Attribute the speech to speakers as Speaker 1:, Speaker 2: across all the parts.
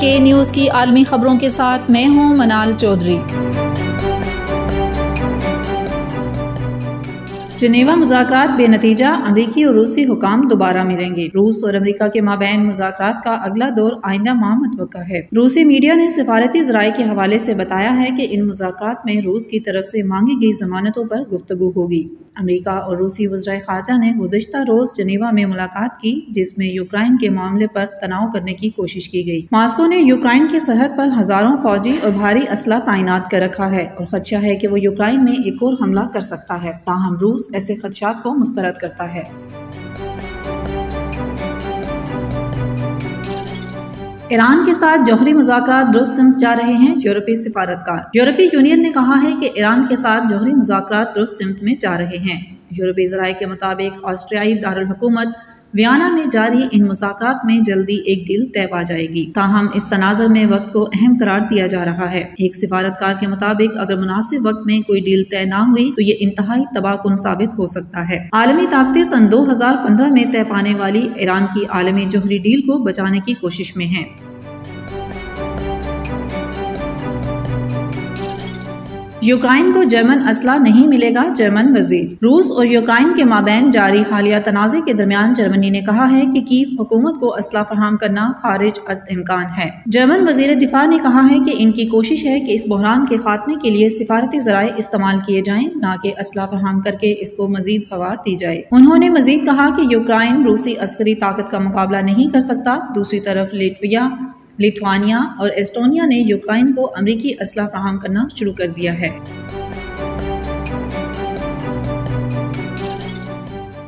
Speaker 1: کے نیوز کی عالمی خبروں کے ساتھ میں ہوں منال چودھری۔ جنیوا مذاکرات بے نتیجہ، امریکی اور روسی حکام دوبارہ ملیں گے۔ روس اور امریکہ کے مابین مذاکرات کا اگلا دور آئندہ ماہ متوقع ہے۔ روسی میڈیا نے سفارتی ذرائع کے حوالے سے بتایا ہے کہ ان مذاکرات میں روس کی طرف سے مانگی گئی ضمانتوں پر گفتگو ہوگی۔ امریکہ اور روسی وزرائے خارجہ نے گزشتہ روز جنیوا میں ملاقات کی، جس میں یوکرائن کے معاملے پر تناؤ کرنے کی کوشش کی گئی۔ ماسکو نے یوکرائن کی سرحد پر ہزاروں فوجی اور بھاری اسلحہ تعینات کر رکھا ہے اور خدشہ ہے کہ وہ یوکرائن میں ایک اور حملہ کر سکتا ہے، تاہم روس ایسے خدشات کو مسترد کرتا ہے۔ ایران کے ساتھ جوہری مذاکرات درست سمت جا رہے ہیں یورپی سفارتکار یورپی یونین نے کہا ہے کہ ایران کے ساتھ جوہری مذاکرات درست سمت میں جا رہے ہیں۔ یورپی ذرائع کے مطابق آسٹریائی دارالحکومت ویانا میں جاری ان مذاکرات میں جلدی ایک ڈیل طے پا جائے گی۔ تاہم، اس تناظر میں وقت کو اہم قرار دیا جا رہا ہے۔ ایک سفارتکار کے مطابق، اگر مناسب وقت میں کوئی ڈیل طے نہ ہوئی، تو یہ انتہائی تباہ کن ثابت ہو سکتا ہے۔ عالمی طاقتیں سن دو ہزار پندرہ میں طے پانے والی ایران کی عالمی جوہری ڈیل کو بچانے کی کوشش میں ہیں۔ یوکرائن کو جرمن اسلحہ نہیں ملے گا، جرمن وزیر۔ روس اور یوکرائن کے مابین جاری حالیہ تنازع کے درمیان جرمنی نے کہا ہے کہ کیف حکومت کو اسلحہ فراہم کرنا خارج از امکان ہے۔ جرمن وزیر دفاع نے کہا ہے کہ ان کی کوشش ہے کہ اس بحران کے خاتمے کے لیے سفارتی ذرائع استعمال کیے جائیں، نہ کہ اسلحہ فراہم کر کے اس کو مزید ہوا دی جائے۔ انہوں نے مزید کہا کہ یوکرائن روسی عسکری طاقت کا مقابلہ نہیں کر سکتا۔ دوسری طرف لیٹویا لتھوانیا اور ایسٹونیا نے یوکرائن کو امریکی اسلحہ فراہم کرنا شروع کر دیا ہے۔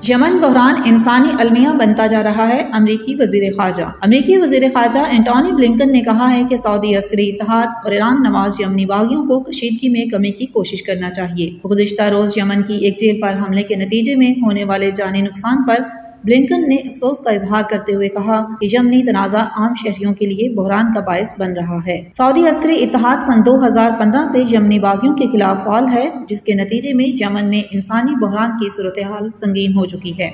Speaker 1: یمن بحران انسانی المیہ بنتا جا رہا ہے، امریکی وزیر خارجہ۔ امریکی وزیر خارجہ اینٹونی بلنکن نے کہا ہے کہ سعودی عسکری اتحاد اور ایران نواز یمنی باغیوں کو کشیدگی میں کمی کی کوشش کرنا چاہیے۔ گزشتہ روز یمن کی ایک جیل پر حملے کے نتیجے میں ہونے والے جانی نقصان پر بلنکن نے افسوس کا اظہار کرتے ہوئے کہا کہ یمنی تنازع عام شہریوں کے لیے بحران کا باعث بن رہا ہے۔ سعودی عسکری اتحاد سن دو ہزار پندرہ سے یمنی باغیوں کے خلاف فعال ہے، جس کے نتیجے میں یمن میں انسانی بحران کی صورتحال سنگین ہو چکی ہے۔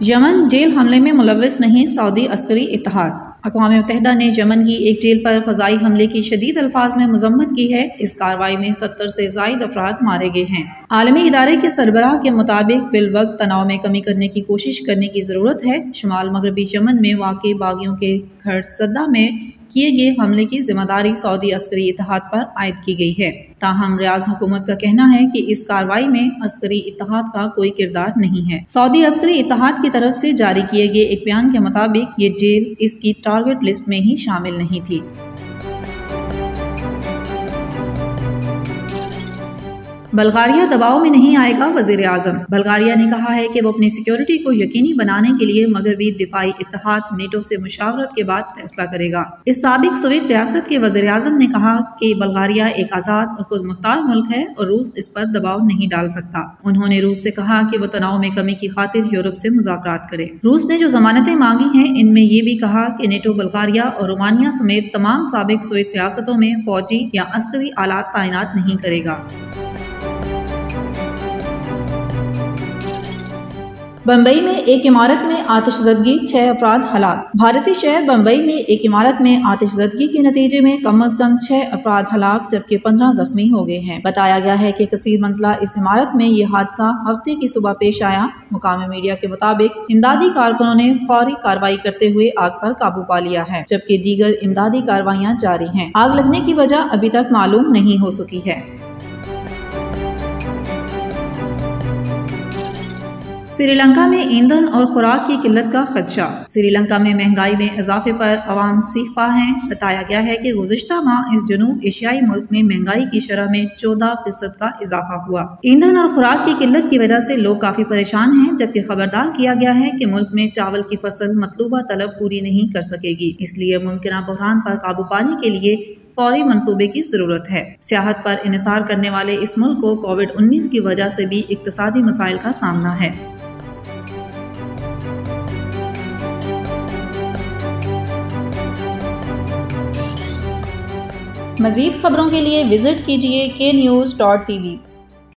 Speaker 1: یمن جیل حملے میں ملوث نہیں، سعودی عسکری اتحاد اقوام متحدہ نے یمن کی ایک جیل پر فضائی حملے کی شدید الفاظ میں مذمت کی ہے۔ اس کاروائی میں ستر سے زائد افراد مارے گئے ہیں۔ عالمی ادارے کے سربراہ کے مطابق فی الوقت تناؤ میں کمی کرنے کی کوشش کرنے کی ضرورت ہے۔ شمال مغربی یمن میں واقع باغیوں کے گھر سدہ میں کیے گئے حملے کی ذمہ داری سعودی عسکری اتحاد پر عائد کی گئی ہے۔ تاہم، ریاض حکومت کا کہنا ہے کہ اس کاروائی میں عسکری اتحاد کا کوئی کردار نہیں ہے۔ سعودی عسکری اتحاد کی طرف سے جاری کیے گئے ایک بیان کے مطابق یہ جیل اس کی ٹارگٹ لسٹ میں ہی شامل نہیں تھی۔ بلغاریہ دباؤ میں نہیں آئے گا وزیر اعظم۔ بلغاریہ نے کہا ہے کہ وہ اپنی سیکیورٹی کو یقینی بنانے کے لیے مغربی دفاعی اتحاد نیٹو سے مشاورت کے بعد فیصلہ کرے گا۔ اس سابق سویت ریاست کے وزیر اعظم نے کہا کہ بلغاریہ ایک آزاد اور خود مختار ملک ہے اور روس اس پر دباؤ نہیں ڈال سکتا۔ انہوں نے روس سے کہا کہ وہ تناؤ میں کمی کی خاطر یورپ سے مذاکرات کرے۔ روس نے جو ضمانتیں مانگی ہیں، ان میں یہ بھی کہا کہ نیٹو، بلغاریہ اور رومانیہ سمیت تمام سابق سویت ریاستوں میں فوجی یا عسکری آلات تعینات نہیں کرے گا۔ بمبئی میں ایک عمارت میں آتش زدگی، چھ افراد ہلاک۔ بھارتی شہر بمبئی میں ایک عمارت میں آتش زدگی کے نتیجے میں کم از کم چھ افراد ہلاک، جبکہ پندرہ زخمی ہو گئے ہیں۔ بتایا گیا ہے کہ کثیر منزلہ اس عمارت میں یہ حادثہ ہفتے کی صبح پیش آیا۔ مقامی میڈیا کے مطابق امدادی کارکنوں نے فوری کاروائی کرتے ہوئے آگ پر قابو پا لیا ہے، جبکہ دیگر امدادی کاروائیاں جاری ہیں۔ آگ لگنے کی وجہ ابھی تک معلوم نہیں ہو سکی ہے۔ سری لنکا میں ایندھن اور خوراک کی قلت کا خدشہ۔ سری لنکا میں مہنگائی میں اضافے پر عوام سیکھ پا ہیں۔ بتایا گیا ہے کہ گزشتہ ماہ اس جنوب ایشیائی ملک میں مہنگائی کی شرح میں چودہ فیصد کا اضافہ ہوا۔ ایندھن اور خوراک کی قلت کی وجہ سے لوگ کافی پریشان ہیں، جبکہ خبردار کیا گیا ہے کہ ملک میں چاول کی فصل مطلوبہ طلب پوری نہیں کر سکے گی۔ اس لیے ممکنہ بحران پر قابو پانے کے لیے فوری منصوبے کی ضرورت ہے۔ سیاحت پر انحصار کرنے والے اس ملک کو کووڈ انیس کی وجہ سے بھی اقتصادی مسائل کا سامنا ہے۔ مزید خبروں کے لیے وزٹ کیجیے کے نیوز ڈاٹ ٹی وی